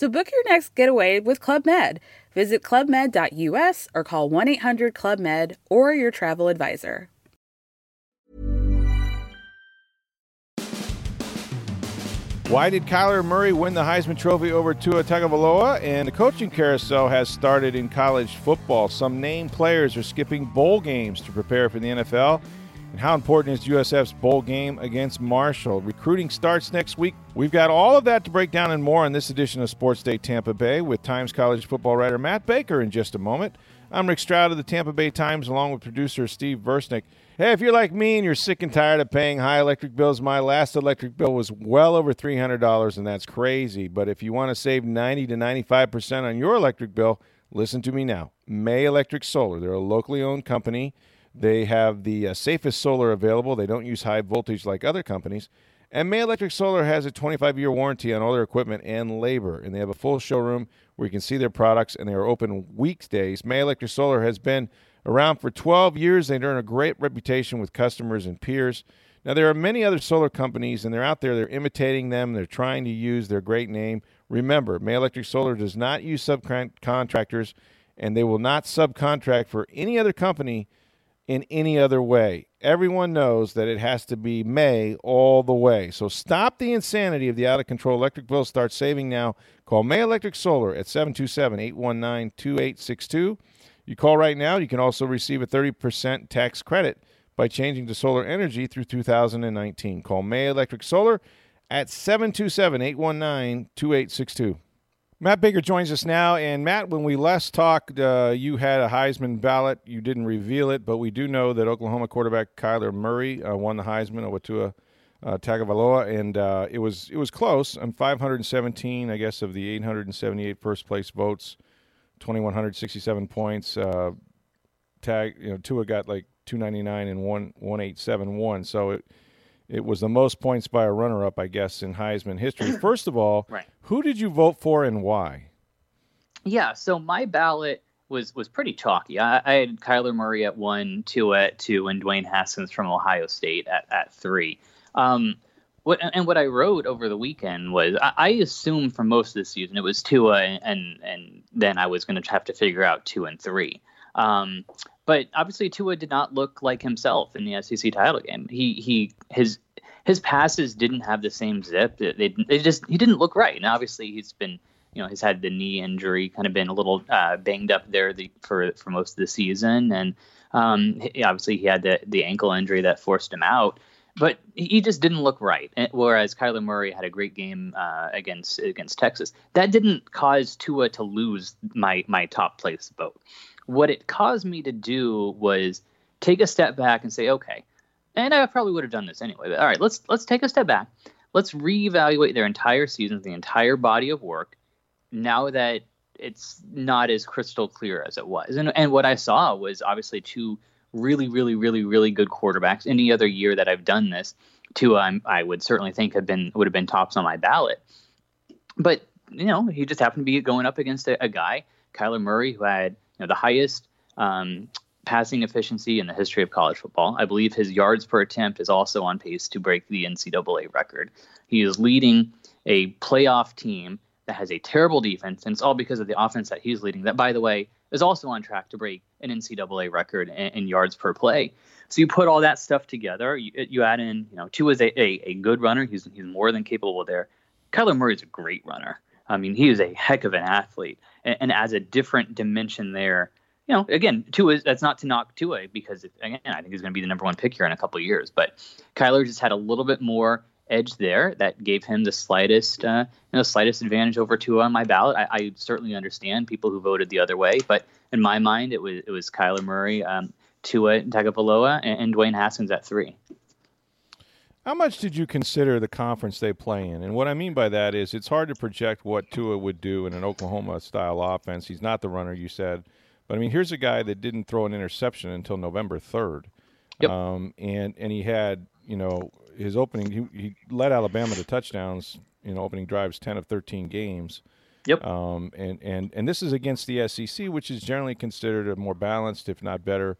So book your next getaway with Club Med. Visit clubmed.us or call 1 800 Club Med or your travel advisor. Why did Kyler Murray win the Heisman Trophy over Tua Tagovailoa? And the coaching carousel has started in college football. Some named players are skipping bowl games to prepare for the NFL. And how important is USF's bowl game against Marshall? Recruiting starts next week. We've got all of that to break down and more in this edition of Sports Day Tampa Bay with Times College football writer Matt Baker in just a moment. I'm Rick Stroud of the Tampa Bay Times along with producer Steve Versnick. Hey, if you're like me and you're sick and tired of paying high electric bills, my last electric bill was well over $300, and that's crazy. But if you want to save 90 to 95% on your electric bill, listen to me now. May Electric Solar, they're a locally owned company. They have the uh, safest solar available. They don't use high voltage like other companies. And May Electric Solar has a 25 year warranty on all their equipment and labor. And they have a full showroom where you can see their products, and they are open weekdays. May Electric Solar has been Around for 12 years, they earn a great reputation with customers and peers. Now, there are many other solar companies, and they're out there, they're imitating them, they're trying to use their great name. Remember, May Electric Solar does not use subcontractors, and they will not subcontract for any other company in any other way. Everyone knows that it has to be May all the way. So stop the insanity of the out of control electric bills. Start saving now. Call May Electric Solar at 727 819 2862. You call right now, you can also receive a 30% tax credit by changing to solar energy through 2019. Call May Electric Solar at 727 819 2862. Matt Baker joins us now. And Matt, when we last talked, uh, you had a Heisman ballot. You didn't reveal it, but we do know that Oklahoma quarterback Kyler Murray uh, won the Heisman over Tua uh, Tagovailoa, and uh, it was it was close. I'm 517, I guess, of the 878 first place votes. 2167 points. Uh, tag, you know, Tua got like 299 and one 1871. So it it was the most points by a runner up, I guess, in Heisman history. First of all, right. who did you vote for and why? Yeah, so my ballot was was pretty chalky. I, I had Kyler Murray at one, Tua at two, and Dwayne Haskins from Ohio State at, at three. Um, what and what I wrote over the weekend was I, I assumed for most of the season it was Tua and and, and then I was going to have to figure out two and three. Um, but obviously Tua did not look like himself in the SEC title game. He he his his passes didn't have the same zip. They, they, just he didn't look right. And obviously he's been you know he's had the knee injury, kind of been a little uh, banged up there the, for for most of the season, and um, he, obviously he had the the ankle injury that forced him out but he just didn't look right. Whereas Kyler Murray had a great game uh, against against Texas. That didn't cause Tua to lose my my top place vote. What it caused me Tua do was take a step back and say, okay, and I probably would have done this anyway. But all right, let's let's take a step back. Let's reevaluate their entire season, the entire body of work. Now that it's not as crystal clear as it was, and and what I saw was obviously two really, really, really, really good quarterbacks. Any other year that I've done this, to um, I would certainly think have been would have been tops on my ballot. But you know, he just happened to be going up against a, a guy, Kyler Murray, who had know the highest um, passing efficiency in the history of college football. I believe his yards per attempt is also on pace to break the NCAA record. He is leading a playoff team that has a terrible defense, and it's all because of the offense that he's leading. That, by the way, is also on track to break an NCAA record in, in yards per play. So you put all that stuff together. You, you add in, you know, Tua is a, a, a good runner. He's he's more than capable there. Kyler Murray is a great runner. I mean, he is a heck of an athlete and, and adds a different dimension there. You know, again, Tua that's not to knock Tua because again, I think he's going to be the number one pick here in a couple years. But Kyler just had a little bit more edge there that gave him the slightest, uh, you know, slightest advantage over Tua on my ballot. I, I, certainly understand people who voted the other way, but in my mind, it was it was Kyler Murray, um, Tua Tagovailoa, and, and Dwayne Haskins at three. How much did you consider the conference they play in? And what I mean by that is it's hard to project what Tua would do in an Oklahoma style offense. He's not the runner you said. But I mean, here's a guy that didn't throw an interception until November 3rd. Yep. Um, and and he had, you know, his opening he, he led Alabama to touchdowns, you know, opening drives 10 of 13 games. Yep. Um, and, and, and this is against the SEC, which is generally considered a more balanced, if not better,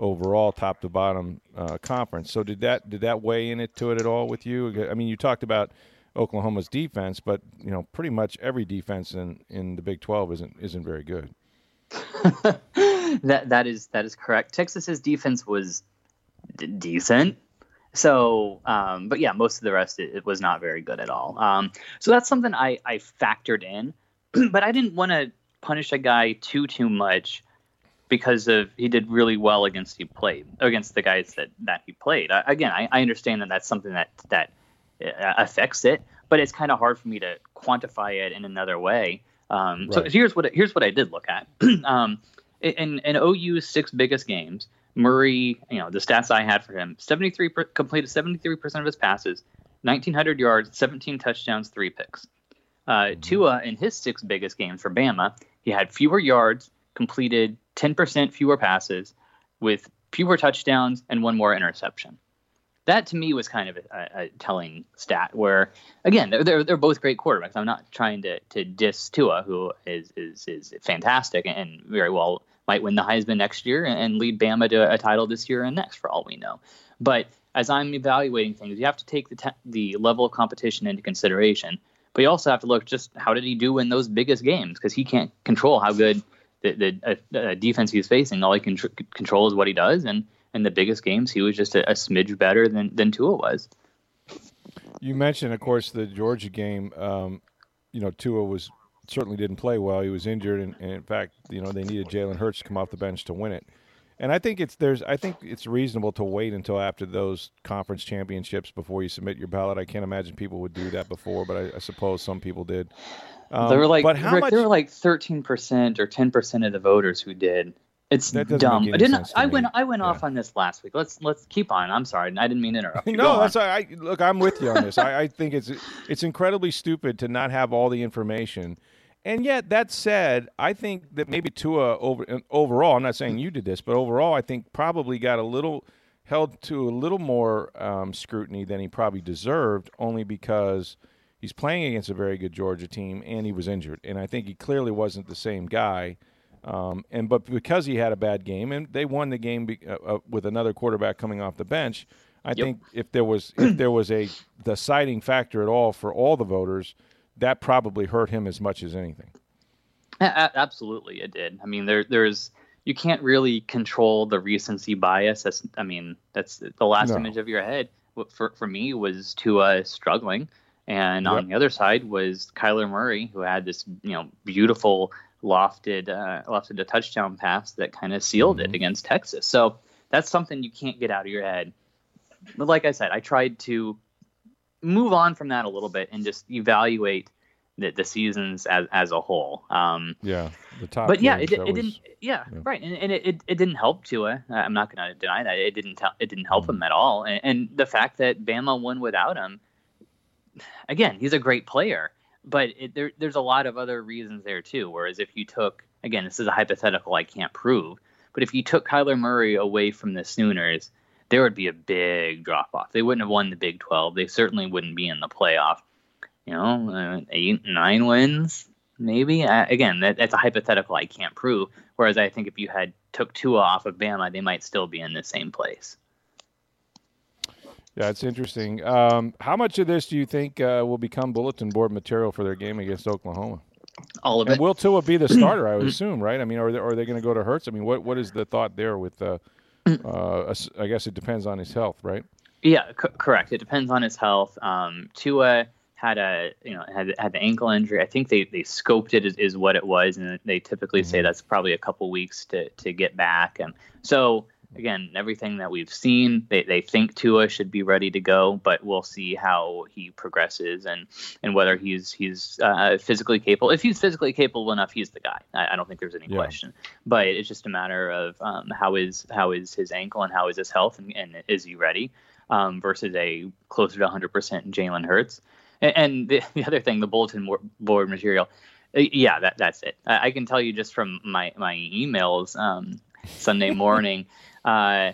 overall top to bottom uh, conference. So did that did that weigh in it to it at all with you? I mean, you talked about Oklahoma's defense, but you know, pretty much every defense in, in the Big Twelve isn't isn't very good. that that is that is correct. Texas's defense was d- decent. So, um, but yeah, most of the rest it, it was not very good at all. Um, so that's something I, I factored in, but I didn't want to punish a guy too too much because of he did really well against he played against the guys that that he played. I, again, I, I understand that that's something that that uh, affects it, but it's kind of hard for me to quantify it in another way. Um, right. So here's what here's what I did look at. um, in in OU's six biggest games, Murray, you know, the stats I had for him: 73 per, completed 73 percent of his passes, 1900 yards, 17 touchdowns, three picks. Uh, mm-hmm. Tua in his six biggest games for Bama, he had fewer yards, completed 10% fewer passes, with fewer touchdowns and one more interception that to me was kind of a, a telling stat. Where again, they're, they're both great quarterbacks. I'm not trying to to diss Tua, who is is is fantastic and very well might win the Heisman next year and lead Bama to a title this year and next, for all we know. But as I'm evaluating things, you have to take the te- the level of competition into consideration. But you also have to look just how did he do in those biggest games because he can't control how good the, the uh, uh, defense he's facing. All he can tr- control is what he does, and in the biggest games, he was just a, a smidge better than than Tua was. You mentioned, of course, the Georgia game. Um, you know, Tua was certainly didn't play well. He was injured, and, and in fact, you know, they needed Jalen Hurts to come off the bench to win it. And I think it's there's I think it's reasonable to wait until after those conference championships before you submit your ballot. I can't imagine people would do that before, but I, I suppose some people did. Um, there were like but how Rick, much, there were like thirteen percent or ten percent of the voters who did. It's dumb. I didn't. I went. I went yeah. off on this last week. Let's let's keep on. I'm sorry. I didn't mean to interrupt. no, that's I look. I'm with you on this. I, I think it's it's incredibly stupid to not have all the information. And yet, that said, I think that maybe Tua over overall. I'm not saying you did this, but overall, I think probably got a little held to a little more um, scrutiny than he probably deserved, only because he's playing against a very good Georgia team and he was injured. And I think he clearly wasn't the same guy um, and but because he had a bad game, and they won the game be, uh, uh, with another quarterback coming off the bench, I yep. think if there was if there was a deciding factor at all for all the voters, that probably hurt him as much as anything. Absolutely, it did. I mean, there there's you can't really control the recency bias. That's I mean, that's the last no. image of your head. For for me was Tua uh, struggling, and yep. on the other side was Kyler Murray, who had this you know beautiful lofted uh, lofted a touchdown pass that kind of sealed mm-hmm. it against Texas. So that's something you can't get out of your head. But like I said, I tried to move on from that a little bit and just evaluate the, the seasons as as a whole. Um, yeah, the top. But yeah, it, it was, didn't. Yeah, yeah, right, and, and it, it, it didn't help Tua. I'm not going to deny that it didn't. It didn't help mm-hmm. him at all. And, and the fact that Bama won without him, again, he's a great player but it, there, there's a lot of other reasons there too. Whereas if you took, again, this is a hypothetical I can't prove, but if you took Kyler Murray away from the Sooners, there would be a big drop off. They wouldn't have won the Big 12. They certainly wouldn't be in the playoff. You know, uh, eight, nine wins, maybe. Uh, again, that, that's a hypothetical I can't prove. Whereas I think if you had took Tua off of Bama, they might still be in the same place. Yeah, it's interesting. Um, how much of this do you think uh, will become bulletin board material for their game against Oklahoma? All of and it. Will Tua be the starter? I would assume, right? I mean, are they, are they going to go to Hurts? I mean, what what is the thought there? With uh, uh, I guess it depends on his health, right? Yeah, c- correct. It depends on his health. Um, Tua had a you know had had the ankle injury. I think they they scoped it is, is what it was, and they typically mm-hmm. say that's probably a couple weeks to to get back. And so again, everything that we've seen, they, they think Tua should be ready to go, but we'll see how he progresses and and whether he's he's uh, physically capable. If he's physically capable enough, he's the guy. I, I don't think there's any yeah. question. But it's just a matter of um, how is how is his ankle and how is his health and, and is he ready? um, versus a closer to 100% Jalen Hurts. And, and the, the, other thing, the bulletin board material, uh, yeah, that that's it. I, I, can tell you just from my my emails um, Sunday morning. Uh,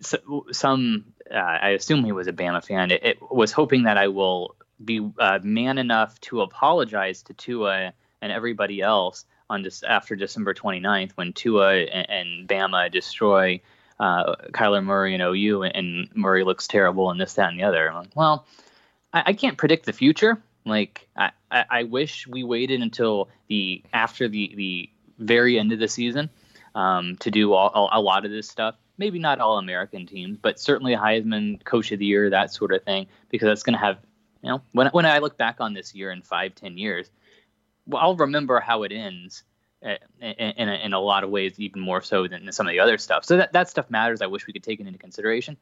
so, some uh, I assume he was a Bama fan. It, it was hoping that I will be uh, man enough to apologize to Tua and everybody else on this after December 29th when Tua and, and Bama destroy uh, Kyler Murray and OU and, and, Murray looks terrible and this, that, and the other. Like, well, I, I, can't predict the future. Like I, I, I, wish we waited until the after the the very end of the season um, to do all, a lot of this stuff. Maybe not all American teams, but certainly Heisman Coach of the Year, that sort of thing, because that's going to have, you know, when when I look back on this year in five, ten years, well, I'll remember how it ends uh, in, in, a, in a lot of ways, even more so than some of the other stuff. So that, that stuff matters. I wish we could take it into consideration,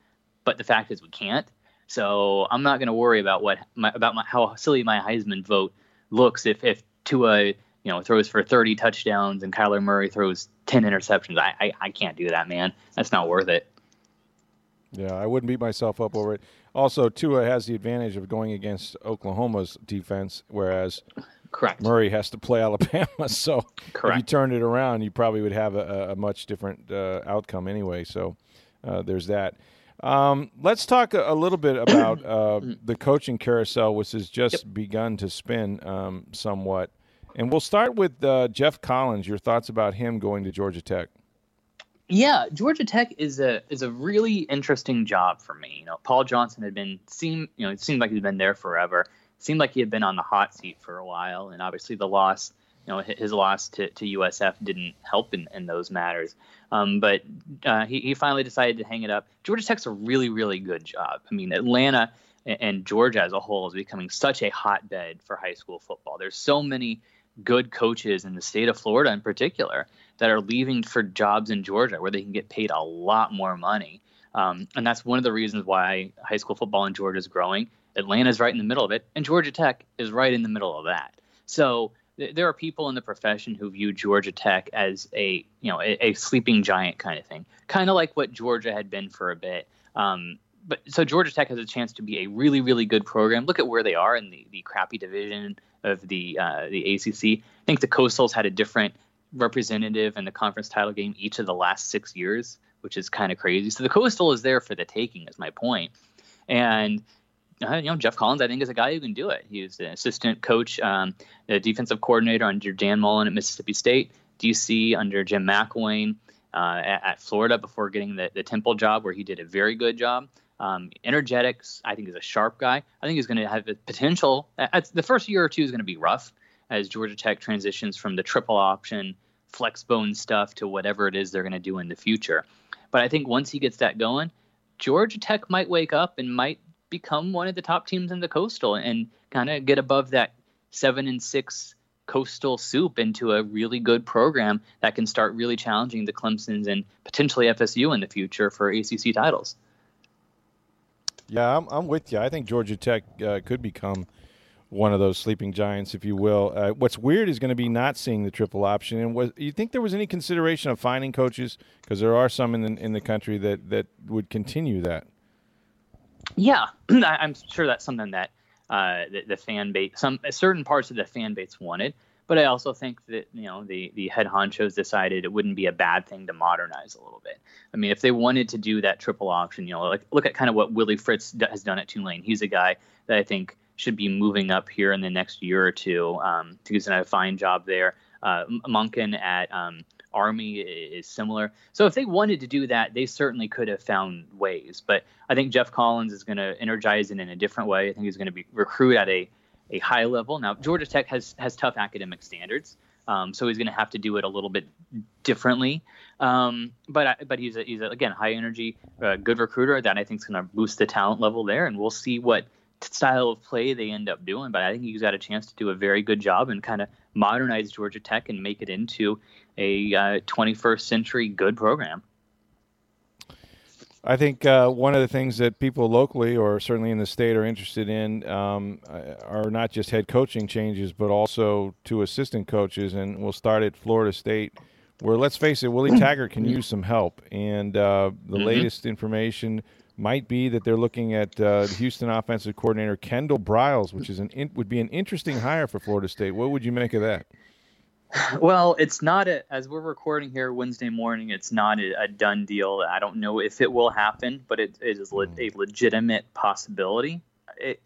but the fact is we can't. So I'm not going to worry about what my, about my, how silly my Heisman vote looks if if Tua you know throws for 30 touchdowns and Kyler Murray throws 10 interceptions. I, I I can't do that, man. That's not worth it. Yeah, I wouldn't beat myself up over it. Also, Tua has the advantage of going against Oklahoma's defense, whereas Correct. Murray has to play Alabama, so Correct. if you turned it around, you probably would have a, a much different uh, outcome anyway. So uh, there's that. Um, let's talk a, little bit about uh, the coaching carousel, which has just yep. begun to spin um, somewhat. And we'll start with uh, Geoff Collins. Your thoughts about him going to Georgia Tech? Yeah, Georgia Tech is a is a really interesting job for me. You know, Paul Johnson had been seem you know it seemed like he'd been there forever It seemed like he had been on the hot seat for a while, and obviously the loss, you know, his loss to, to USF didn't help in, in those matters. Um, but uh, he, he finally decided to hang it up. Georgia Tech's a really, really good job. I mean, Atlanta and Georgia as a whole is becoming such a hotbed for high school football. There's so many good coaches in the state of Florida, in particular, that are leaving for jobs in Georgia where they can get paid a lot more money. Um, and that's one of the reasons why high school football in Georgia is growing Atlanta's right in the middle of it, and Georgia Tech is right in the middle of that. So th- there are people in the profession who view Georgia Tech as a you know a, a sleeping giant kind of thing, kind of like what Georgia had been for a bit. Um, but so Georgia Tech has a chance to be a really really good program. Look at where they are in the the crappy division of the uh, the ACC. I think the Coastals had a different representative in the conference title game each of the last six years, which is kind of crazy. So the Coastal is there for the taking, is my point. And uh, you know, Geoff Collins, I think, is a guy who can do it. He was an assistant coach, um, the defensive coordinator under Dan Mullen at Mississippi State, DC under Jim McElwain uh, at, at, Florida before getting the, the Temple job, where he did a very good job. Um, energetics, I think, is a sharp guy. I think he's going to have the potential. At, the first year or two is going to be rough as Georgia Tech transitions from the triple option, flex bone stuff to whatever it is they're going to do in the future. But I think once he gets that going, Georgia Tech might wake up and might become one of the top teams in the coastal and kind of get above that seven and six coastal soup into a really good program that can start really challenging the Clemsons and potentially FSU in the future for ACC titles. Yeah, I'm, I'm with you. I think Georgia Tech uh, could become one of those sleeping giants, if you will. Uh, what's weird is going to be not seeing the triple option. And was you think there was any consideration of finding coaches because there are some in the in the country that that would continue that. Yeah, I'm sure that's something that uh, the, the, fan base, some certain parts of the fan base wanted. But I also think that you know the the head honchos decided it wouldn't be a bad thing to modernize a little bit. I mean, if they wanted to do that triple option, you know, like look at kind of what Willie Fritz has done at Tulane. He's a guy that I think should be moving up here in the next year or two. Um, he's done a fine job there. Uh, Monken at um, Army is similar. So if they wanted to do that, they certainly could have found ways. But I think Geoff Collins is going to energize it in a different way. I think he's going to be recruit at a, a high level. Now Georgia Tech has has tough academic standards, um, so he's going to have to do it a little bit differently. Um, but but he's a, he's a, again high energy, uh, good recruiter that I think is going to boost the talent level there, and we'll see what style of play they end up doing. But I think he's got a chance to do a very good job and kind of modernize Georgia Tech and make it into a uh, 21st century good program. I think uh, one of the things that people locally or certainly in the state are interested in um, are not just head coaching changes, but also to assistant coaches. And we'll start at Florida State, where let's face it, Willie Taggart can use some help. And uh, the mm-hmm. latest information might be that they're looking at uh, Houston offensive coordinator Kendall Briles, which is an in, would be an interesting hire for Florida State. What would you make of that? Well, it's not a, as we're recording here Wednesday morning. It's not a, a done deal. I don't know if it will happen, but it, it is le- a legitimate possibility. It,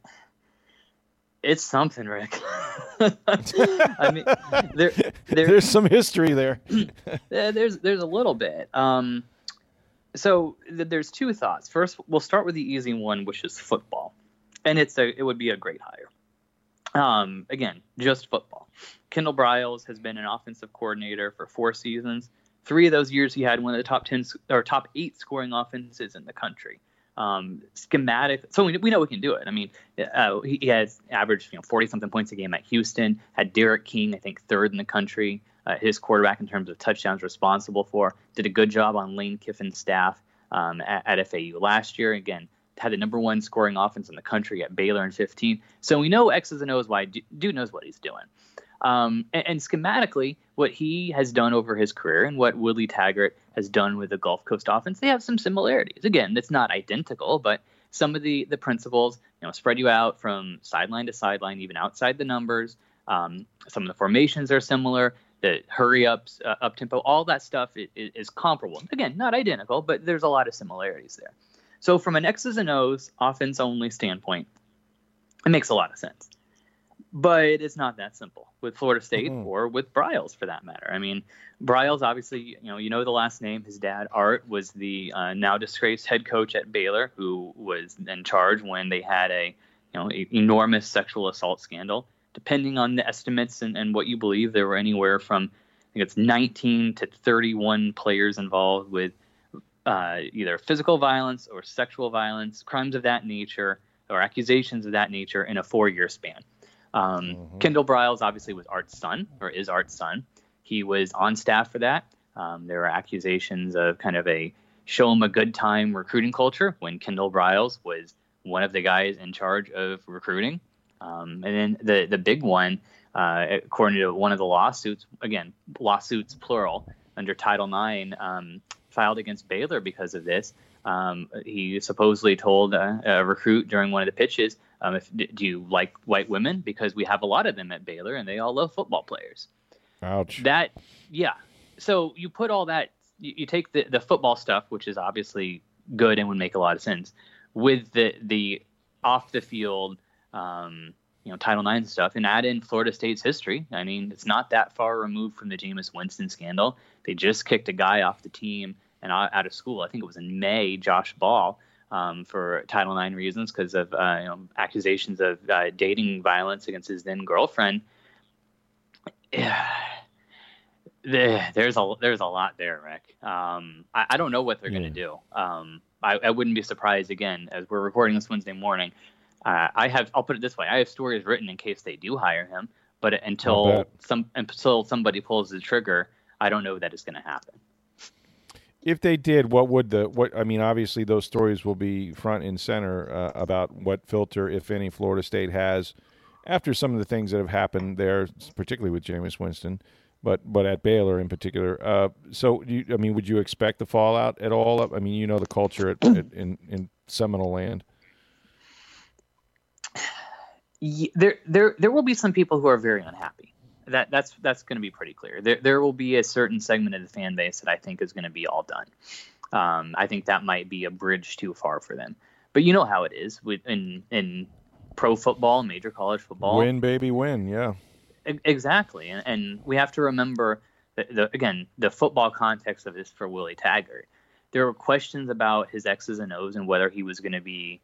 it's something, Rick. I mean, there, there, there's some history there. there's there's a little bit. Um, so th- there's two thoughts. First, we'll start with the easy one, which is football, and it's a it would be a great hire. Um, again, just football. Kendall Briles has been an offensive coordinator for four seasons. Three of those years, he had one of the top ten or top eight scoring offenses in the country. Um, schematic, so we, we know we can do it. I mean, uh, he, he has averaged you know 40 something points a game at Houston. Had D'Eriq King, I think, third in the country. Uh, his quarterback in terms of touchdowns responsible for. Did a good job on Lane Kiffin's staff um, at, at, FAU last year. Again, had the number one scoring offense in the country at Baylor in 15. So we know X's and O's why dude knows what he's doing. Um, and, and, schematically, what he has done over his career and what Willie Taggart has done with the Gulf Coast offense, they have some similarities. Again, it's not identical, but some of the the principles, you know, spread you out from sideline to sideline, even outside the numbers. Um, some of the formations are similar. The hurry ups, uh, up tempo, all that stuff is, is comparable. Again, not identical, but there's a lot of similarities there. So, from an X's and O's offense only standpoint, it makes a lot of sense but it's not that simple with Florida State mm-hmm. or with Briles for that matter. I mean, Briles obviously, you know, you know the last name. His dad, Art, was the uh, now disgraced head coach at Baylor, who was in charge when they had a, you know, a enormous sexual assault scandal. Depending on the estimates and, and what you believe, there were anywhere from I think it's 19 to 31 players involved with uh, either physical violence or sexual violence, crimes of that nature, or accusations of that nature in a four-year span. Um, mm-hmm. Kendall Briles obviously was Art's son, or is Art's son. He was on staff for that. Um, there were accusations of kind of a show him a good time recruiting culture when Kendall Briles was one of the guys in charge of recruiting. Um, and then the the big one, uh, according to one of the lawsuits, again lawsuits plural under Title IX, um, filed against Baylor because of this. Um, he supposedly told a, a recruit during one of the pitches, um, if, do you like white women? Because we have a lot of them at Baylor, and they all love football players. Ouch. That, yeah. So you put all that, you, you take the, the football stuff, which is obviously good and would make a lot of sense, with the the off the field, um, you know, Title IX stuff, and add in Florida State's history. I mean, it's not that far removed from the Jameis Winston scandal. They just kicked a guy off the team and out of school. I think it was in May, Josh Ball um, for Title IX reasons because of uh, you know, accusations of uh, dating violence against his then girlfriend. There's a there's a lot there, Rick. Um, I, I, don't know what they're yeah. going to do. Um, I, I, wouldn't be surprised again as we're recording this Wednesday morning. Uh, I have I'll put it this way: I have stories written in case they do hire him, but until some until somebody pulls the trigger, I don't know that it's going to happen if they did, what would the what? I mean, obviously those stories will be front and center uh, about what filter, if any, Florida State has after some of the things that have happened there, particularly with Jameis Winston, but but at Baylor in particular. Uh, so, you, I mean, would you expect the fallout at all? I mean, you know the culture at, at, in in Seminole Land. There, there, there will be some people who are very unhappy that that's that's going to be pretty clear. There there will be a certain segment of the fan base that I think is going to be all done. Um, I think that might be a bridge too far for them. But you know how it is with in in pro football, major college football. Win, baby, win. Yeah. Exactly, and, and we have to remember that the, again the football context of this for Willie Taggart. There were questions about his X's and O's and whether he was going to be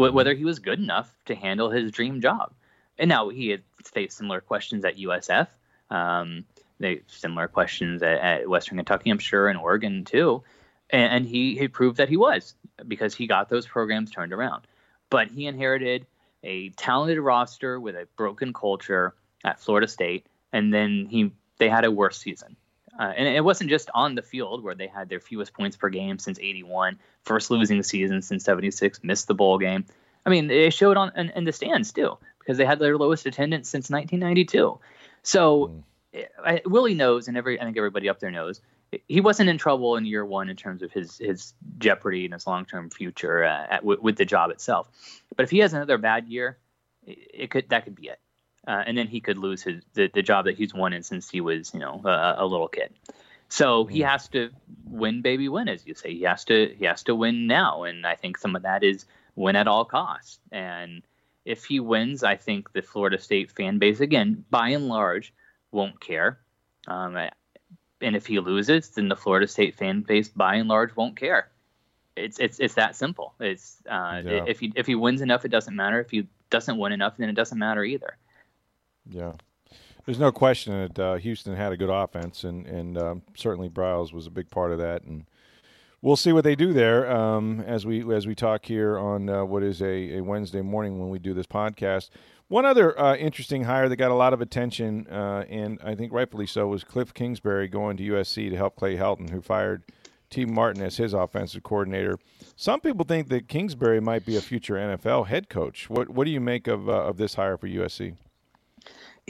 whether he was good enough to handle his dream job. And now he had faced similar questions at USF. Um, they similar questions at, at, Western Kentucky, I'm sure, and Oregon too. And, and he, he proved that he was because he got those programs turned around. But he inherited a talented roster with a broken culture at Florida State, and then he they had a worse season. Uh, and it wasn't just on the field where they had their fewest points per game since 81, first losing season since 76, missed the bowl game. I mean, they showed on in, in the stands too because they had their lowest attendance since 1992. So mm. I, Willie knows, and every I think everybody up there knows, he wasn't in trouble in year one in terms of his his jeopardy and his long term future uh, at, with, with, the job itself. But if he has another bad year, it, it could that could be it, uh, and then he could lose his the, the job that he's wanted since he was you know a, a little kid. So he has to win, baby, win, as you say. He has to he has to win now, and I think some of that is win at all costs. And if he wins, I think the Florida State fan base, again, by and large, won't care. Um, and if he loses, then the Florida State fan base, by and large, won't care. It's it's it's that simple. It's uh, yeah. if he if he wins enough, it doesn't matter. If he doesn't win enough, then it doesn't matter either. Yeah. There's no question that uh, Houston had a good offense, and and um, certainly Briles was a big part of that. And we'll see what they do there um, as we as we talk here on uh, what is a, a, Wednesday morning when we do this podcast. One other uh, interesting hire that got a lot of attention, uh, and I think rightfully so, was Cliff Kingsbury going to USC to help Clay Helton, who fired Tee Martin as his offensive coordinator. Some people think that Kingsbury might be a future NFL head coach. What what do you make of uh, of this hire for USC?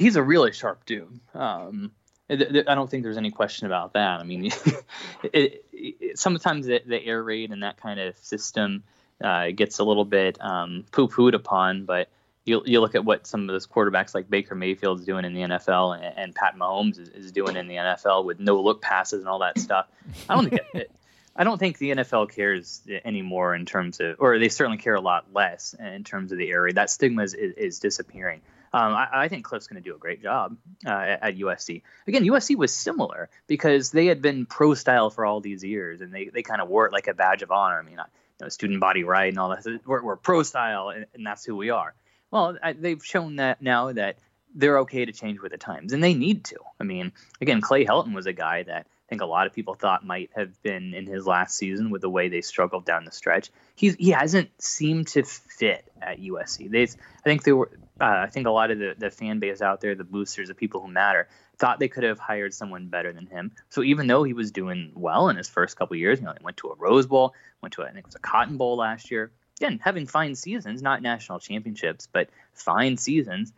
He's a really sharp dude. Um, I don't think there's any question about that. I mean, it, it, sometimes the, the, air raid and that kind of system uh, gets a little bit um, poo-pooed upon, but you, you look at what some of those quarterbacks like Baker Mayfield's doing in the NFL and, and Pat Mahomes is, is, doing in the NFL with no look passes and all that stuff. I don't think it, I don't think the NFL cares anymore in terms of, or they certainly care a lot less in terms of the air raid. That stigma is, is, is disappearing. Um, I, I, think Cliff's going to do a great job uh, at, at, USC. Again, USC was similar because they had been pro style for all these years, and they, they kind of wore it like a badge of honor. I mean, you know, student body right and all that. We're, we're pro style, and, and, that's who we are. Well, I, they've shown that now that they're okay to change with the times, and they need to. I mean, again, Clay Helton was a guy that I think a lot of people thought might have been in his last season with the way they struggled down the stretch. He's he hasn't seemed to fit at USC. They, I think they were uh, I think a lot of the, the fan base out there, the boosters, the people who matter, thought they could have hired someone better than him. So even though he was doing well in his first couple years, you know, he went to a Rose Bowl, went to a, I think it was a Cotton Bowl last year. Again, having fine seasons, not national championships, but fine seasons.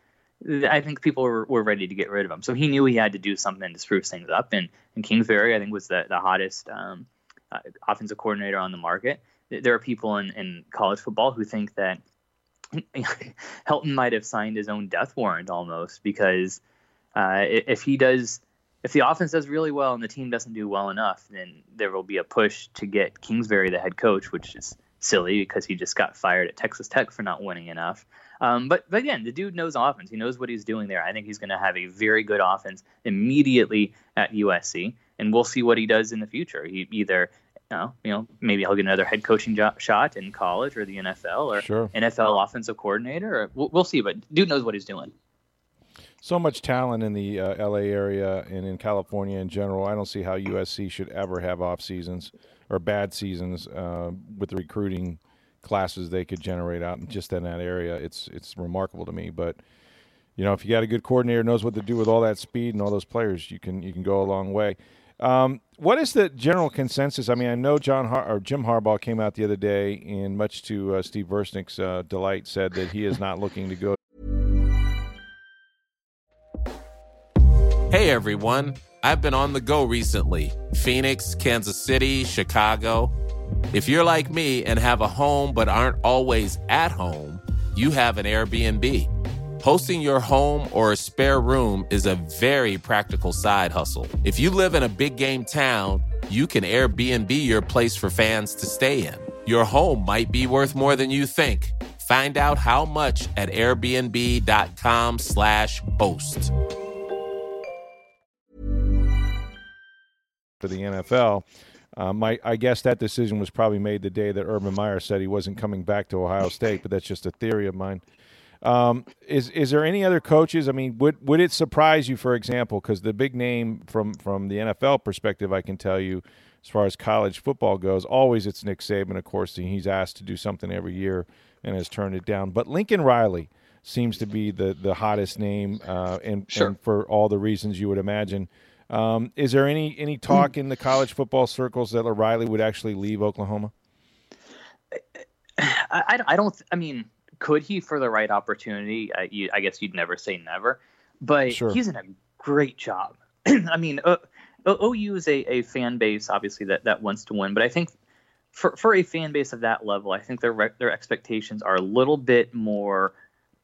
I think people were, were ready to get rid of him. So he knew he had to do something to spruce things up. And, and Kingsbury, I think, was the, the hottest um, uh, offensive coordinator on the market. There are people in, in college football who think that Helton might have signed his own death warrant almost because uh, if he does, if the offense does really well and the team doesn't do well enough, then there will be a push to get Kingsbury the head coach, which is silly because he just got fired at Texas Tech for not winning enough. Um, but, but again, the dude knows offense. He knows what he's doing there. I think he's going to have a very good offense immediately at USC, and we'll see what he does in the future. He either know, you know, maybe he'll get another head coaching job, shot in college or the NFL or sure. NFL offensive coordinator. Or we'll, we'll, see, but dude knows what he's doing. So much talent in the uh, LA area and in California in general. I don't see how USC should ever have off seasons or bad seasons uh, with the recruiting classes they could generate out just in that area. It's it's remarkable to me, but you know, if you got a good coordinator knows what to do with all that speed and all those players, you can you can go a long way. Um, what is the general consensus? I mean, I know John Har- or Jim Harbaugh came out the other day, and much to uh, Steve Versnick's uh, delight, said that he is not looking to go. Hey everyone, I've been on the go recently: Phoenix, Kansas City, Chicago. If you're like me and have a home but aren't always at home, you have an Airbnb. Hosting your home or a spare room is a very practical side hustle. If you live in a big game town, you can Airbnb your place for fans to stay in. Your home might be worth more than you think. Find out how much at airbnb.com/slash boast. For the NFL. Um, I guess that decision was probably made the day that Urban Meyer said he wasn't coming back to Ohio State, but that's just a theory of mine. Um, is is there any other coaches? I mean, would would it surprise you, for example, because the big name from from the NFL perspective, I can tell you, as far as college football goes, always it's Nick Saban. Of course, he's asked to do something every year and has turned it down. But Lincoln Riley seems to be the the hottest name, uh, and, sure. and for all the reasons you would imagine. Um, is there any any talk in the college football circles that Riley would actually leave Oklahoma? I, I don't. I mean, could he for the right opportunity? I, you, I guess you'd never say never, but sure. he's in a great job. I mean, uh, OU is a, a fan base obviously that, that wants to win, but I think for for a fan base of that level, I think their their expectations are a little bit more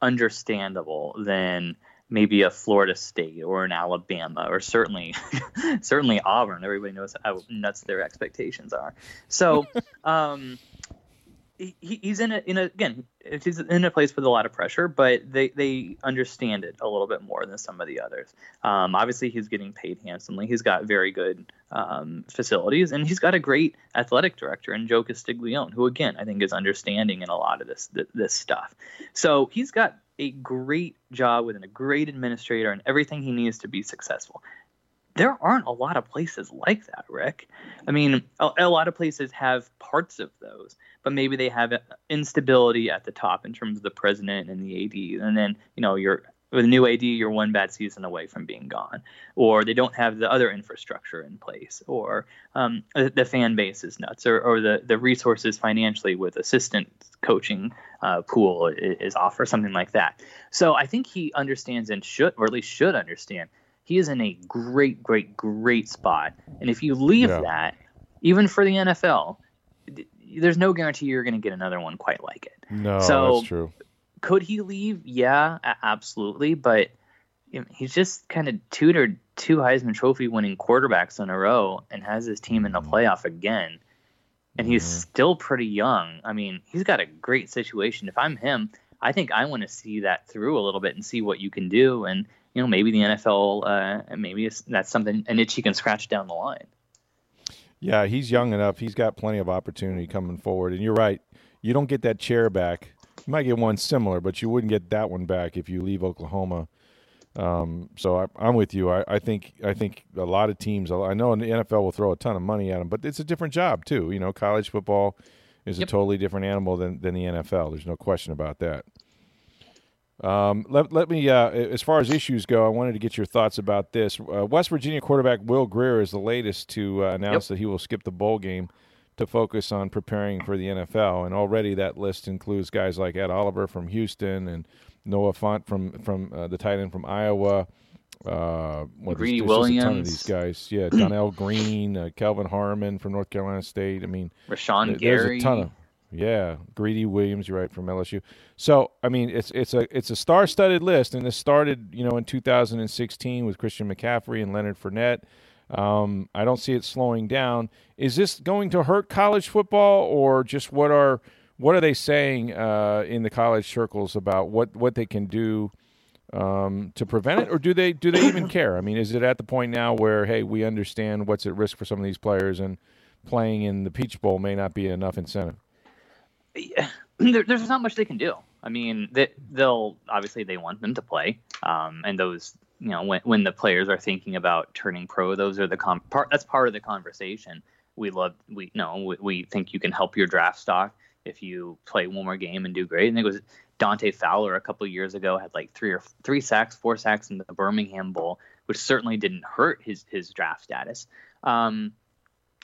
understandable than maybe a Florida State or an Alabama or certainly certainly Auburn. Everybody knows how nuts their expectations are. So um, he, he's in a in a again he's in a place with a lot of pressure, but they they understand it a little bit more than some of the others. Um, obviously, he's getting paid handsomely. He's got very good um, facilities, and he's got a great athletic director in Joe Castiglione, who again I think is understanding in a lot of this this stuff. So he's got a great job with a great administrator and everything he needs to be successful there aren't a lot of places like that, Rick. I mean, a, a, lot of places have parts of those, but maybe they have instability at the top in terms of the president and the AD, and then you know you're with a new AD, you're one bad season away from being gone, or they don't have the other infrastructure in place, or um, the fan base is nuts, or, or the the resources financially with assistant coaching uh, pool is, is off, or something like that. So I think he understands and should, or at least should understand he is in a great, great, great spot. And if you leave yeah. that, even for the NFL, there's no guarantee you're going to get another one quite like it. No, so, that's true. Could he leave? Yeah, absolutely. But he's just kind of tutored two Heisman Trophy winning quarterbacks in a row and has his team in the mm-hmm. playoff again. And he's mm-hmm. still pretty young. I mean, he's got a great situation. If I'm him, I think I want to see that through a little bit and see what you can do. And you know, maybe the NFL, uh, maybe that's something an itch he can scratch down the line. Yeah, he's young enough. He's got plenty of opportunity coming forward. And you're right. You don't get that chair back. You might get one similar, but you wouldn't get that one back if you leave Oklahoma. Um, so I, am with you. I, I, think I think a lot of teams. I know in the NFL will throw a ton of money at him, but it's a different job too. You know, college football is yep. a totally different animal than than the NFL. There's no question about that. Um, let, let me, uh, as far as issues go, I wanted to get your thoughts about this. Uh, West Virginia quarterback Will Grier is the latest to uh, announce yep. that he will skip the bowl game to focus on preparing for the NFL. And already that list includes guys like Ed Oliver from Houston and Noah Fant from from uh, the tight end from Iowa. Uh, well, Greedy Williams, a ton of these guys. Yeah, Donnell Green, uh, Kelvin Harmon from North Carolina State. I mean, Rashan there, Gary. There's a ton of yeah, Greedy Williams, you're right from LSU. So I mean, it's it's a it's a star-studded list, and this started you know in 2016 with Christian McCaffrey and Leonard Fournette. Um, I don't see it slowing down. Is this going to hurt college football, or just what are what are they saying uh, in the college circles about what what they can do um, to prevent it, or do they do they even care? I mean, is it at the point now where hey, we understand what's at risk for some of these players, and playing in the Peach Bowl may not be enough incentive? there, there's not much they can do. I mean, they, will obviously they want them to play, um, and those you know when when the players are thinking about turning pro, those are the com- part. That's part of the conversation. We love we know we, we think you can help your draft stock if you play one more game and do great. And it was Dante Fowler a couple years ago had like three or three sacks, four sacks in the Birmingham Bowl, which certainly didn't hurt his his draft status. Um,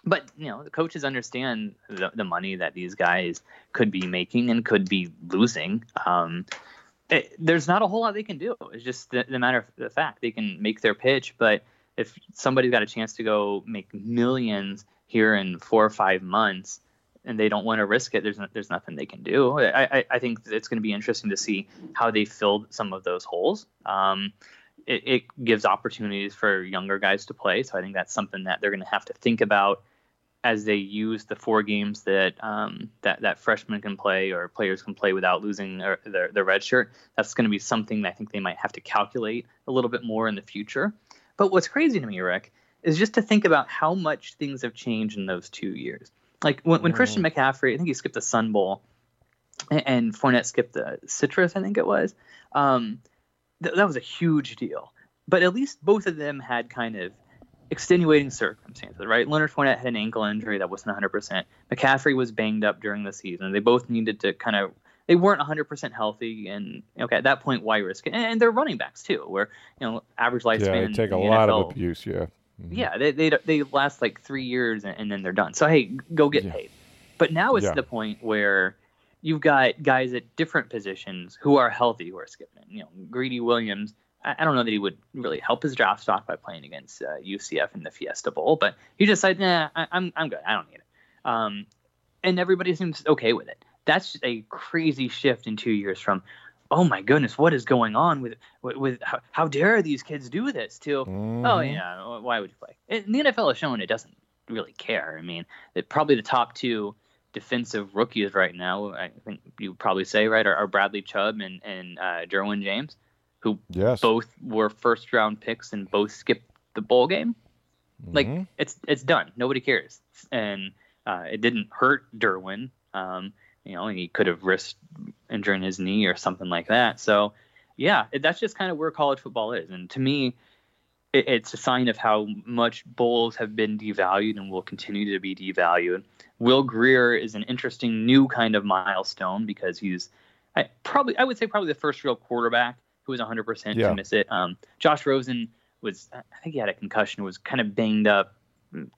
but you know the coaches understand the, the money that these guys could be making and could be losing. Um, it, there's not a whole lot they can do. It's just the, the, matter of the fact. They can make their pitch but if somebody's got a chance to go make millions here in four or five months and they don't want to risk it there's no, there's nothing they can do. I i, I think it's going to be interesting to see how they filled some of those holes. Um, it, it gives opportunities for younger guys to play so i think that's something that they're going to have to think about as they use the four games that um, that that freshmen can play or players can play without losing their, their, their red shirt, that's going to be something I think they might have to calculate a little bit more in the future. But what's crazy to me, Rick, is just to think about how much things have changed in those two years. Like when, when Christian mm. McCaffrey, I think he skipped the Sun Bowl, and, and Fournette skipped the Citrus, I think it was. Um, th- that was a huge deal. But at least both of them had kind of extenuating circumstances, right? Leonard Fournette had an ankle injury that wasn't 100%. McCaffrey was banged up during the season. They both needed to kind of they weren't 100% healthy, and okay, at that point, why risk it? And they're running backs too, where you know average lifespan. Yeah, they take a lot NFL, of abuse. Yeah. Mm-hmm. Yeah, they, they they last like three years and, and, then they're done. So hey, go get yeah. paid. But now it's yeah. the point where you've got guys at different positions who are healthy who are skipping. it. You know, Greedy Williams I, don't know that he would really help his draft stock by playing against uh, UCF in the Fiesta Bowl, but he just said, "Nah, I, I'm I'm good. I don't need it." Um, and everybody seems okay with it. That's just a crazy shift in two years from, oh my goodness, what is going on with with, with how, how, dare these kids do this? To oh, mm-hmm. oh yeah, why would you play? And the NFL has shown it doesn't really care. I mean, it, probably the top two defensive rookies right now, I think you probably say right, are, are Bradley Chubb and and uh, Derwin James, who yes. both were first round picks and both skipped the bowl game. Mm-hmm. Like it's it's done. Nobody cares, and uh, it didn't hurt Derwin. Um, you know, he could have risked injuring his knee or something like that. So, yeah, it, that's just kind of where college football is. And to me, it, it's a sign of how much bowls have been devalued and will continue to be devalued. Will Grier is an interesting new kind of milestone because he's I, probably, I would say, probably the first real quarterback who was 100% yeah. to miss it. Um, Josh Rosen was, I think he had a concussion, was kind of banged up,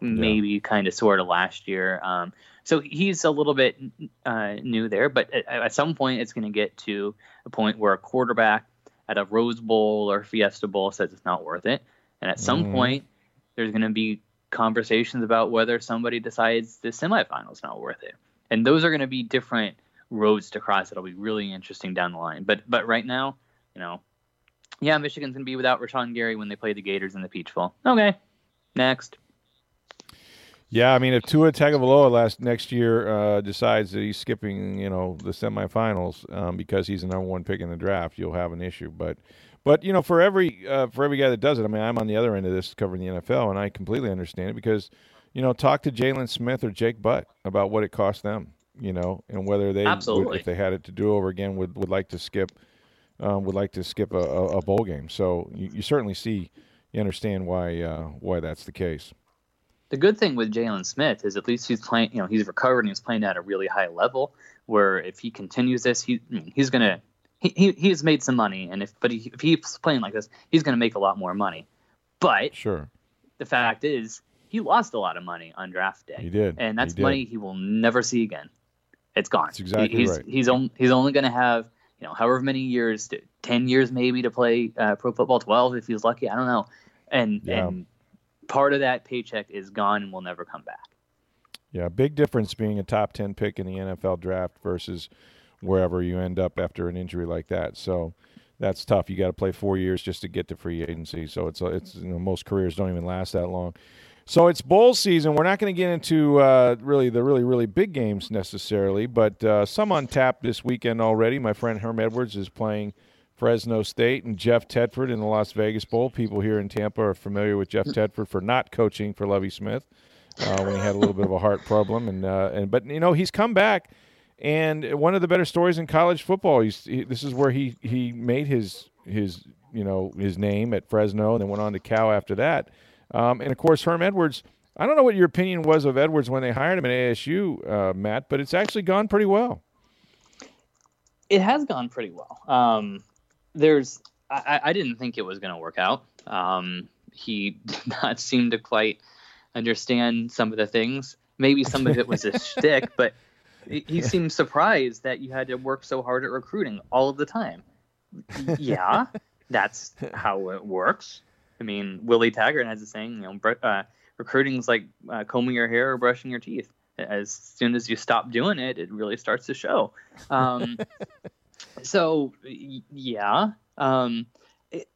maybe yeah. kind of sort of last year. Um, so he's a little bit uh, new there, but at, at some point it's going to get to a point where a quarterback at a Rose Bowl or Fiesta Bowl says it's not worth it, and at some mm. point there's going to be conversations about whether somebody decides the semifinal is not worth it, and those are going to be different roads to cross. It'll be really interesting down the line. But but right now, you know, yeah, Michigan's to be without Rashan Gary when they play the Gators in the Peach Bowl. Okay, next. Yeah, I mean, if Tua Tagovailoa last next year uh, decides that he's skipping, you know, the semifinals um, because he's the number one pick in the draft, you'll have an issue. But, but you know, for every uh, for every guy that does it, I mean, I'm on the other end of this covering the NFL, and I completely understand it because, you know, talk to Jaylon Smith or Jake Butt about what it cost them, you know, and whether they, would, if they had it to do over again, would would like to skip, um, would like to skip a, a, bowl game. So you, you certainly see, you understand why uh, why that's the case the good thing with Jaylon Smith is at least he's playing, you know, he's recovered and he's playing at a really high level. Where if he continues this, he he's gonna he, he he's made some money, and if but he, if he's playing like this, he's gonna make a lot more money. But sure, the fact is he lost a lot of money on draft day. He did, and that's he money he will never see again. It's gone. That's exactly he's, right. He's only he's only gonna have you know however many years, ten years maybe to play uh, pro football, twelve if he's lucky. I don't know, and yeah. and part of that paycheck is gone and will never come back. Yeah, big difference being a top 10 pick in the NFL draft versus wherever you end up after an injury like that. So that's tough. You got to play four years just to get to free agency. So it's it's you know, most careers don't even last that long. So it's bowl season. We're not going to get into uh, really the really really big games necessarily, but uh, some on tap this weekend already. My friend Herm Edwards is playing Fresno State and Jeff Tedford in the Las Vegas Bowl. People here in Tampa are familiar with Jeff Tedford for not coaching for Lovie Smith uh, when he had a little bit of a heart problem, and uh, and but you know he's come back. And one of the better stories in college football. He's, he, this is where he, he made his his you know his name at Fresno, and then went on to Cal after that. Um, and of course, Herm Edwards. I don't know what your opinion was of Edwards when they hired him at ASU, uh, Matt, but it's actually gone pretty well. It has gone pretty well. Um, there's I, I didn't think it was going to work out. Um, he did not seem to quite understand some of the things. Maybe some of it was a shtick, but he seemed surprised that you had to work so hard at recruiting all of the time. Yeah, that's how it works. I mean, Willie Taggart has a saying, you know, uh, recruiting's like uh, combing your hair or brushing your teeth. As soon as you stop doing it, it really starts to show. Um, so yeah, um, it,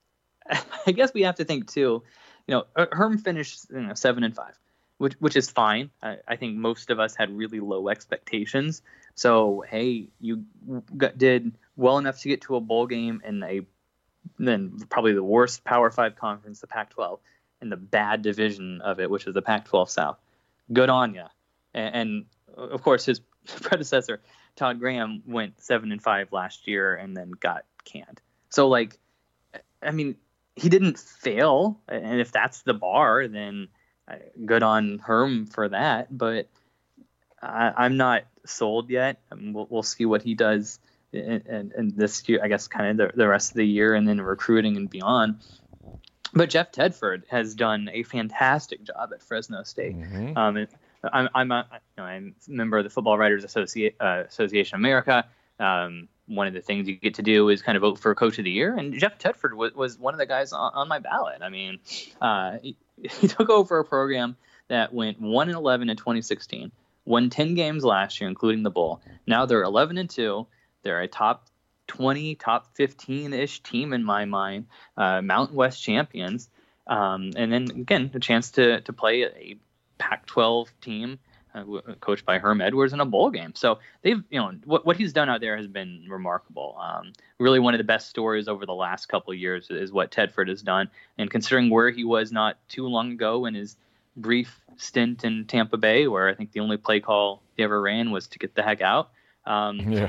I guess we have to think too. You know, Herm finished you know, seven and five, which which is fine. I, I, think most of us had really low expectations. So hey, you got, did well enough to get to a bowl game in a then probably the worst Power Five conference, the Pac-12, and the bad division of it, which is the Pac-12 South. Good on you. And, and of course, his predecessor Todd Graham went seven and five last year and then got canned. So like, I mean, he didn't fail, and if that's the bar, then uh, good on Herm for that. But I, am not sold yet. I mean, we'll, we'll see what he does in, in, this year. I guess kind of the, the rest of the year, and then recruiting and beyond. But Jeff Tedford has done a fantastic job at Fresno State. Mm-hmm. Um, I'm I'm a, you know, I'm a member of the Football Writers Associ- uh, Association of America. Um, one of the things you get to do is kind of vote for coach of the year. And Jeff Tedford was, was one of the guys on, on my ballot. I mean, uh, he, he, took over a program that went 1 and 11 in 2016, won 10 games last year, including the bowl. Now they're 11 and 2. They're a top 20, top 15 ish team in my mind, uh, Mountain West champions. Um, and then again, a chance to, to play a Pac 12 team uh, coached by Herm Edwards in a bowl game. So they've, you know, what, what he's done out there has been remarkable. Um, really, one of the best stories over the last couple years is what Tedford has done. And considering where he was not too long ago in his brief stint in Tampa Bay, where I think the only play call he ever ran was to get the heck out. Um, yeah.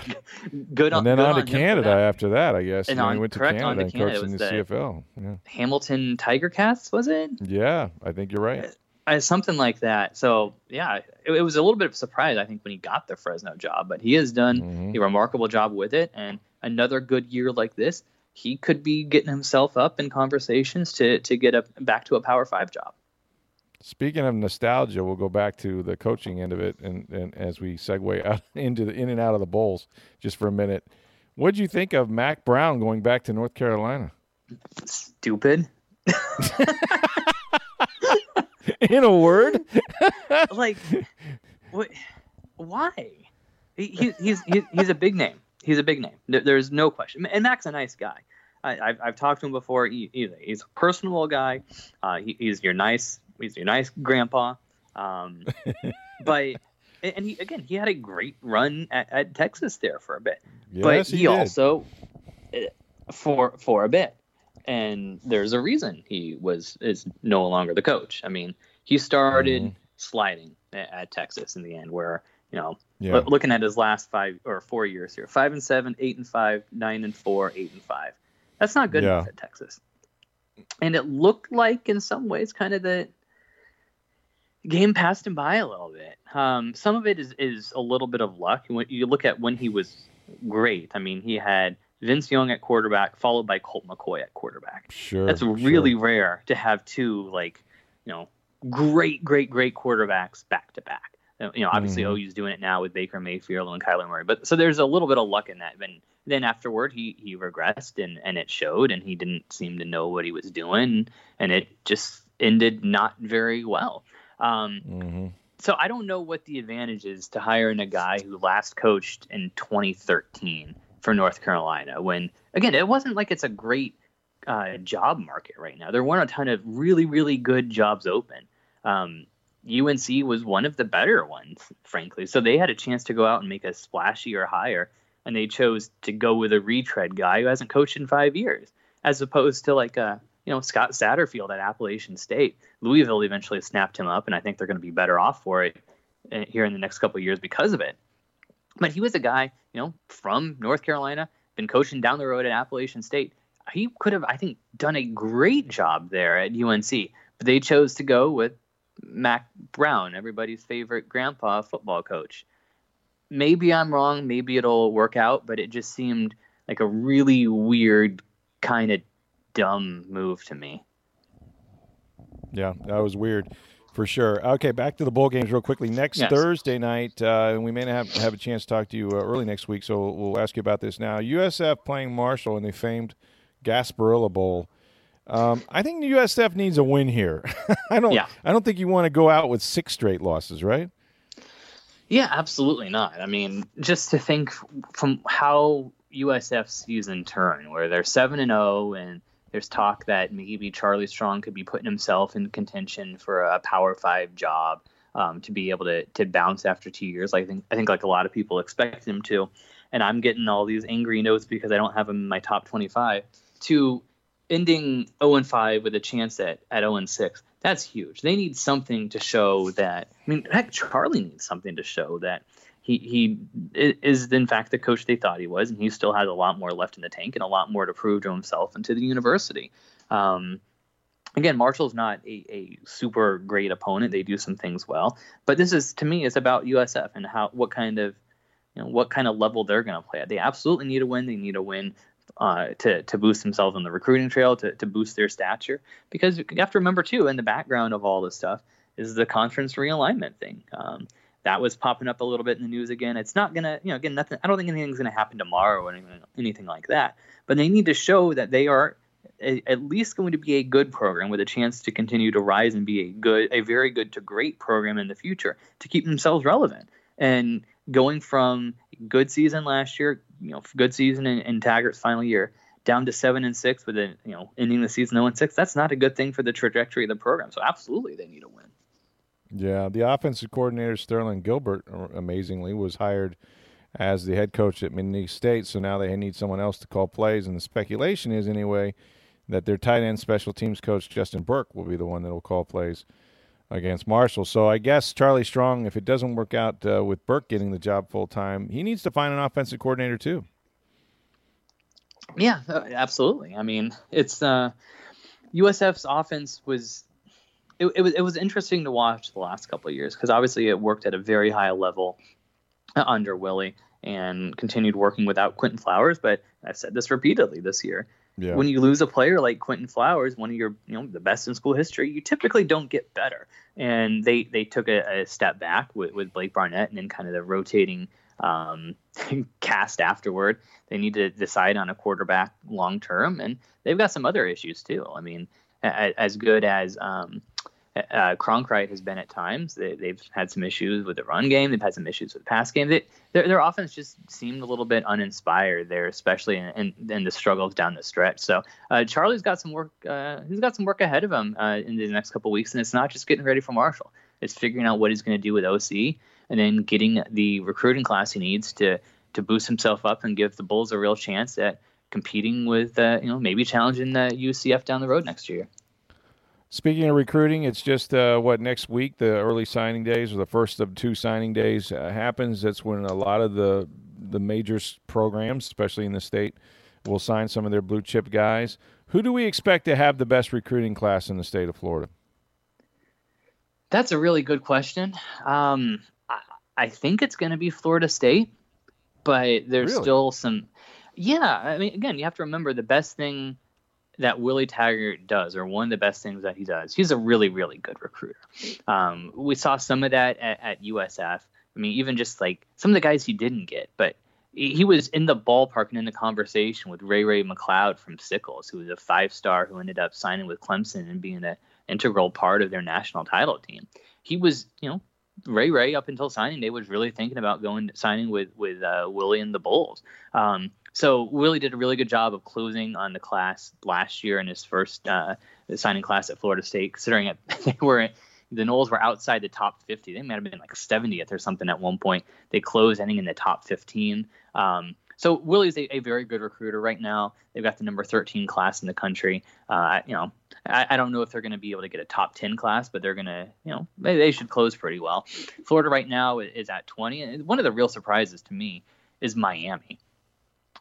good on. And then on, to Canada after that, I guess. And, and on, he went to Canada on and to Canada coached in the, the CFL. Yeah. Hamilton Tiger Cats, was it? Yeah, I think you're right. Uh, something like that. So yeah, it, it, was a little bit of a surprise, I think, when he got the Fresno job. But he has done Mhm. a remarkable job with it, and another good year like this, he could be getting himself up in conversations to to get a back to a Power Five job. Speaking of nostalgia, we'll go back to the coaching end of it, and, and as we segue out into the in and out of the bowls, just for a minute. What did you think of Mack Brown going back to North Carolina? Stupid. In a word, like, what? Why? He, he, he's he, he's a big name. He's a big name. There's no question. And Mack's a nice guy. I, I've, I've talked to him before. He, he- he's a personable guy. Uh, he, he's your nice. He's your nice grandpa. Um, but and he again he had a great run at, at Texas there for a bit. yes, but he, did. also uh, for for a bit and there's a reason he was is no longer the coach i mean he started Mhm. sliding at, at texas in the end where you know yeah. loo- looking at his last five or four years here five and seven eight and five nine and four eight and five that's not good Yeah. enough at texas and it looked like in some ways kind of the game passed him by a little bit. Um, some of it is, is a little bit of luck. When you look at when he was great, I mean, he had Vince Young at quarterback, followed by Colt McCoy at quarterback. Sure. That's sure. really rare to have two like, you know, great, great, great quarterbacks back to back. Uh, You know, obviously Mhm. OU's doing it now with Baker Mayfield and Kyler Murray, but so there's a little bit of luck in that. But then afterward, he he regressed and and it showed, and he didn't seem to know what he was doing, and it just ended not very well. Um, Mhm. so I don't know what the advantage is to hiring a guy who last coached in 2013 for North Carolina. When again, it wasn't like it's a great uh, job market right now. There weren't a ton of really, really good jobs open. Um, UNC was one of the better ones, frankly. So they had a chance to go out and make a splashier hire, and they chose to go with a retread guy who hasn't coached in five years, as opposed to like a you know Scott Satterfield at Appalachian State. Louisville eventually snapped him up, and I think they're going to be better off for it uh, here in the next couple years because of it. But he was a guy, you know, from North Carolina, been coaching down the road at Appalachian State. He could have, I think, done a great job there at UNC, but they chose to go with Mack Brown, everybody's favorite grandpa football coach. Maybe I'm wrong. Maybe it'll work out, but it just seemed like a really weird, kind of dumb move to me. Yeah, that was weird for sure. Okay, back to the bowl games real quickly. Next Yes. Thursday night, uh, and we may not have, have a chance to talk to you uh, early next week, so we'll, we'll ask you about this now. USF playing Marshall in the famed Gasparilla Bowl. Um, I think the USF needs a win here. I don't. Yeah. I don't think you want to go out with six straight losses, right? Yeah, absolutely not. I mean, just to think from how USF's season turned, where they're seven and zero, and there's talk that maybe Charlie Strong could be putting himself in contention for a Power Five job um, to be able to to bounce after two years. I think I think like a lot of people expect him to, and I'm getting all these angry notes because I don't have him in my top 25. To ending 0 and 5 with a chance at at 0 and 6 that's huge they need something to show that i mean heck charlie needs something to show that he he is in fact the coach they thought he was and he still has a lot more left in the tank and a lot more to prove to himself and to the university. Um, again marshall's not a, a super great opponent. They do some things well. But this is to me it's about usf and how what kind of you know what kind of level they're going to play at. They absolutely need a win. They need a win uh, to to boost themselves on the recruiting trail, to to boost their stature. Because you have to remember too, in the background of all this stuff is the conference realignment thing. Um, that was popping up a little bit in the news again. It's not gonna, you know, again, nothing. I don't think anything's gonna happen tomorrow or anything, like that. But they need to show that they are a, at least going to be a good program with a chance to continue to rise and be a good, a very good to great program in the future to keep themselves relevant. And going from good season last year, you know, good season in, in Taggart's final year, down to seven and six with a, you know, ending the season 0 and six. That's not a good thing for the trajectory of the program. So absolutely, they need a win. Yeah, the offensive coordinator Sterling Gilbert, uh, amazingly, was hired as the head coach at McNeese State. So now they need someone else to call plays, and the speculation is anyway that their tight end special teams coach Justin Burke will be the one that will call plays against Marshall. So I guess Charlie Strong, if it doesn't work out uh, with Burke getting the job full time, he needs to find an offensive coordinator too. Yeah, uh, absolutely. I mean, it's uh, USF's offense was it, it, was it was interesting to watch the last couple of years because obviously it worked at a very high level under Willie and continued working without Quinton Flowers. But I've said this repeatedly this year. Yeah. When you lose a player like Quinton Flowers, one of your you know the best in school history, you typically don't get better. And they they took a, a step back with, with Blake Barnett and then kind of the rotating um, cast afterward. They need to decide on a quarterback long term, and they've got some other issues too. I mean, as good as um, uh, Cronkrite has been at times. They, have had some issues with the run game. They've had some issues with the pass game. They, their, their offense just seemed a little bit uninspired there, especially in, in, in the struggles down the stretch. So uh, Charlie's got some work. Uh, he's got some work ahead of him uh, in the next couple weeks, and it's not just getting ready for Marshall. It's figuring out what he's going to do with OC, and then getting the recruiting class he needs to to boost himself up and give the Bulls a real chance at competing with, uh, you know, maybe challenging the UCF down the road next year. Speaking of recruiting, it's just uh, what next week the early signing days or the first of two signing days uh, happens. That's when a lot of the the major programs, especially in the state, will sign some of their blue chip guys. Who do we expect to have the best recruiting class in the state of Florida? That's a really good question. Um, I, I, think it's going to be Florida State, but there's really? still some. Yeah, I mean, again, you have to remember the best thing that Willie Taggart does, or one of the best things that he does, he's a really, really good recruiter. Um, we saw some of that at, at, USF. I mean, even just like some of the guys he didn't get, but he was in the ballpark and in the conversation with Ray Ray McCloud from Sickles, who was a five star who ended up signing with Clemson and being an integral part of their national title team. He was, you know, Ray Ray up until signing day was really thinking about going signing with with uh, Willie and the Bulls. Um, so Willie did a really good job of closing on the class last year in his first uh, signing class at Florida State, considering it, they were the Noles were outside the top 50. They might have been like 70th or something at one point. They closed ending in the top 15. Um, so Willie's a, a, very good recruiter right now. They've got the number 13 class in the country. Uh, you know, I, I, don't know if they're going to be able to get a top 10 class, but they're going to, you know, they, they, should close pretty well. Florida right now is at 20. And one of the real surprises to me is Miami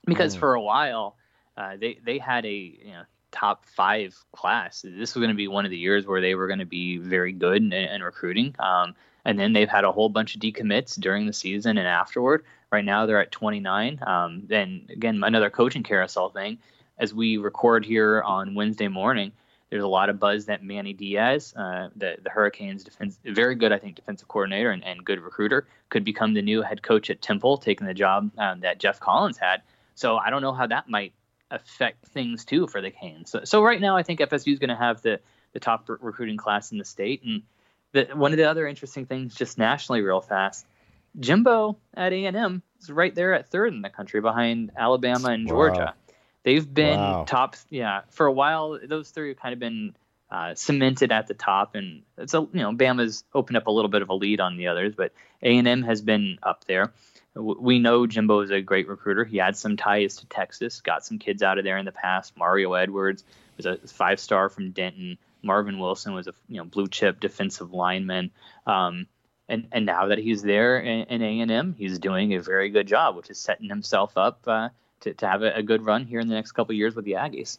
because mm. for a while uh, they they had a you know top five class. This was going to be one of the years where they were going to be very good in, in recruiting. Um, and then they've had a whole bunch of decommits during the season and afterward. Right now they're at 29. Um, then again, another coaching carousel thing. As we record here on Wednesday morning, there's a lot of buzz that Manny Diaz, uh, the the Hurricanes defense, very good I think defensive coordinator and, and good recruiter, could become the new head coach at Temple, taking the job um, that Geoff Collins had. So I don't know how that might affect things too for the Canes. So, so right now, I think FSU is going to have the the top re- recruiting class in the state. And the, one of the other interesting things, just nationally, real fast, Jimbo at A and M is right there at third in the country behind Alabama and Georgia. Wow. They've been wow. top, yeah, for a while. Those three have kind of been uh, cemented at the top, and it's a you know Bama's opened up a little bit of a lead on the others, but A and M has been up there we know Jimbo is a great recruiter. He had some ties to Texas, got some kids out of there in the past. Mario Edwards was a five star from Denton. Marvin Wilson was a you know blue chip defensive lineman. Um, and and now that he's there in A and M, he's doing a very good job, which is setting himself up uh, to to have a, a, good run here in the next couple years with the Aggies.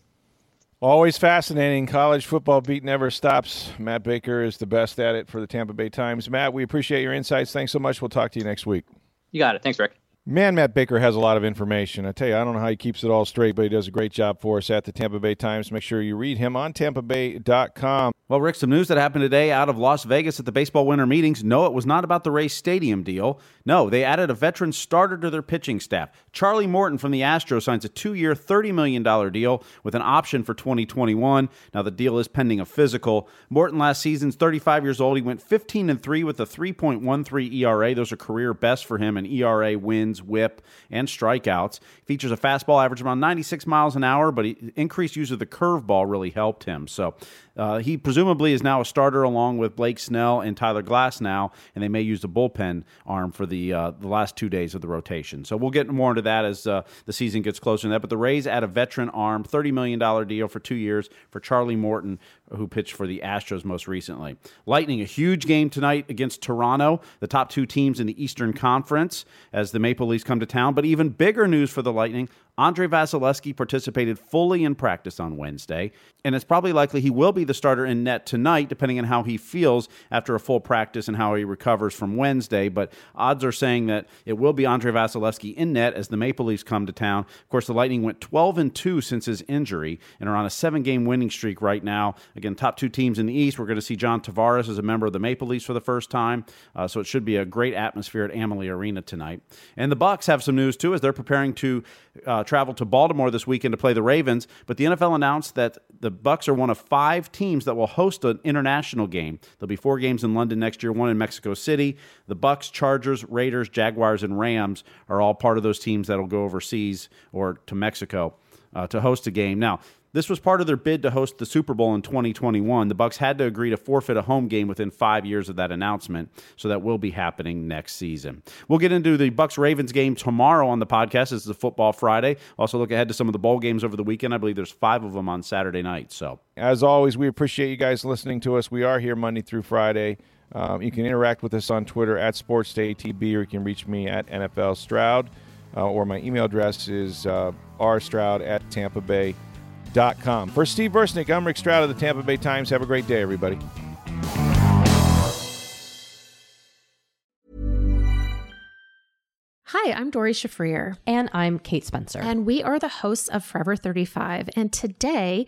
Always fascinating. College football beat never stops. Matt Baker is the best at it for the Tampa Bay Times. Matt, we appreciate your insights. Thanks so much. We'll talk to you next week. You got it. Thanks, Rick. Man, Matt Baker has a lot of information. I tell you, I don't know how he keeps it all straight, but he does a great job for us at the Tampa Bay Times. Make sure you read him on tampabay.com. Well, Rick, some news that happened today out of Las Vegas at the baseball winter meetings. No, it was not about the Rays Stadium deal. No, they added a veteran starter to their pitching staff. Charlie Morton from the Astros signs a two year, $30 million deal with an option for 2021. Now, the deal is pending a physical. Morton last season's 35 years old. He went 15 and 3 with a 3.13 ERA. Those are career best for him, and ERA wins wins, whip, and strikeouts. Features a fastball average around 96 miles an hour, but increased use of the curveball really helped him. So uh, he presumably is now a starter along with Blake Snell and Tyler Glasnow, and they may use the bullpen arm for the uh, the last two days of the rotation. So we'll get more into that as uh, the season gets closer to that. But the Rays add a veteran arm, $30 million deal for two years for Charlie Morton, who pitched for the Astros most recently. Lightning, a huge game tonight against Toronto, the top two teams in the Eastern Conference, as the Maple Leafs come to town. But even bigger news for the Lightning Andrei Vasilevskiy participated fully in practice on Wednesday, and it's probably likely he will be the starter in net tonight, depending on how he feels after a full practice and how he recovers from Wednesday. But odds are saying that it will be Andrei Vasilevskiy in net as the Maple Leafs come to town. Of course, the Lightning went 12 and 2 since his injury and are on a seven game winning streak right now. Again, top two teams in the East. We're going to see John Tavares as a member of the Maple Leafs for the first time, uh, so it should be a great atmosphere at Amalie Arena tonight. And the Bucs have some news too as they're preparing to uh, travel to Baltimore this weekend to play the Ravens. But the NFL announced that the Bucs are one of five teams that will host an international game. There'll be four games in London next year, one in Mexico City. The Bucs, Chargers, Raiders, Jaguars, and Rams are all part of those teams that'll go overseas or to Mexico uh, to host a game. Now, this was part of their bid to host the Super Bowl in 2021. The Bucs had to agree to forfeit a home game within 5 years of that announcement, so that will be happening next season. We'll get into the Bucs Ravens game tomorrow on the podcast. This is a football Friday. Also look ahead to some of the bowl games over the weekend. I believe there's 5 of them on Saturday night, so. As always, we appreciate you guys listening to us. We are here Monday through Friday. Um, you can interact with us on Twitter at SportsDayTB, or you can reach me at NFL Stroud, uh, or my email address is uh, rstroud at Tampa Bay com. For Steve Versnick, I'm Rick Stroud of the Tampa Bay Times. Have a great day, everybody. Hi, I'm Doree Shafrir. And I'm Kate Spencer. And we are the hosts of Forever 35. And today,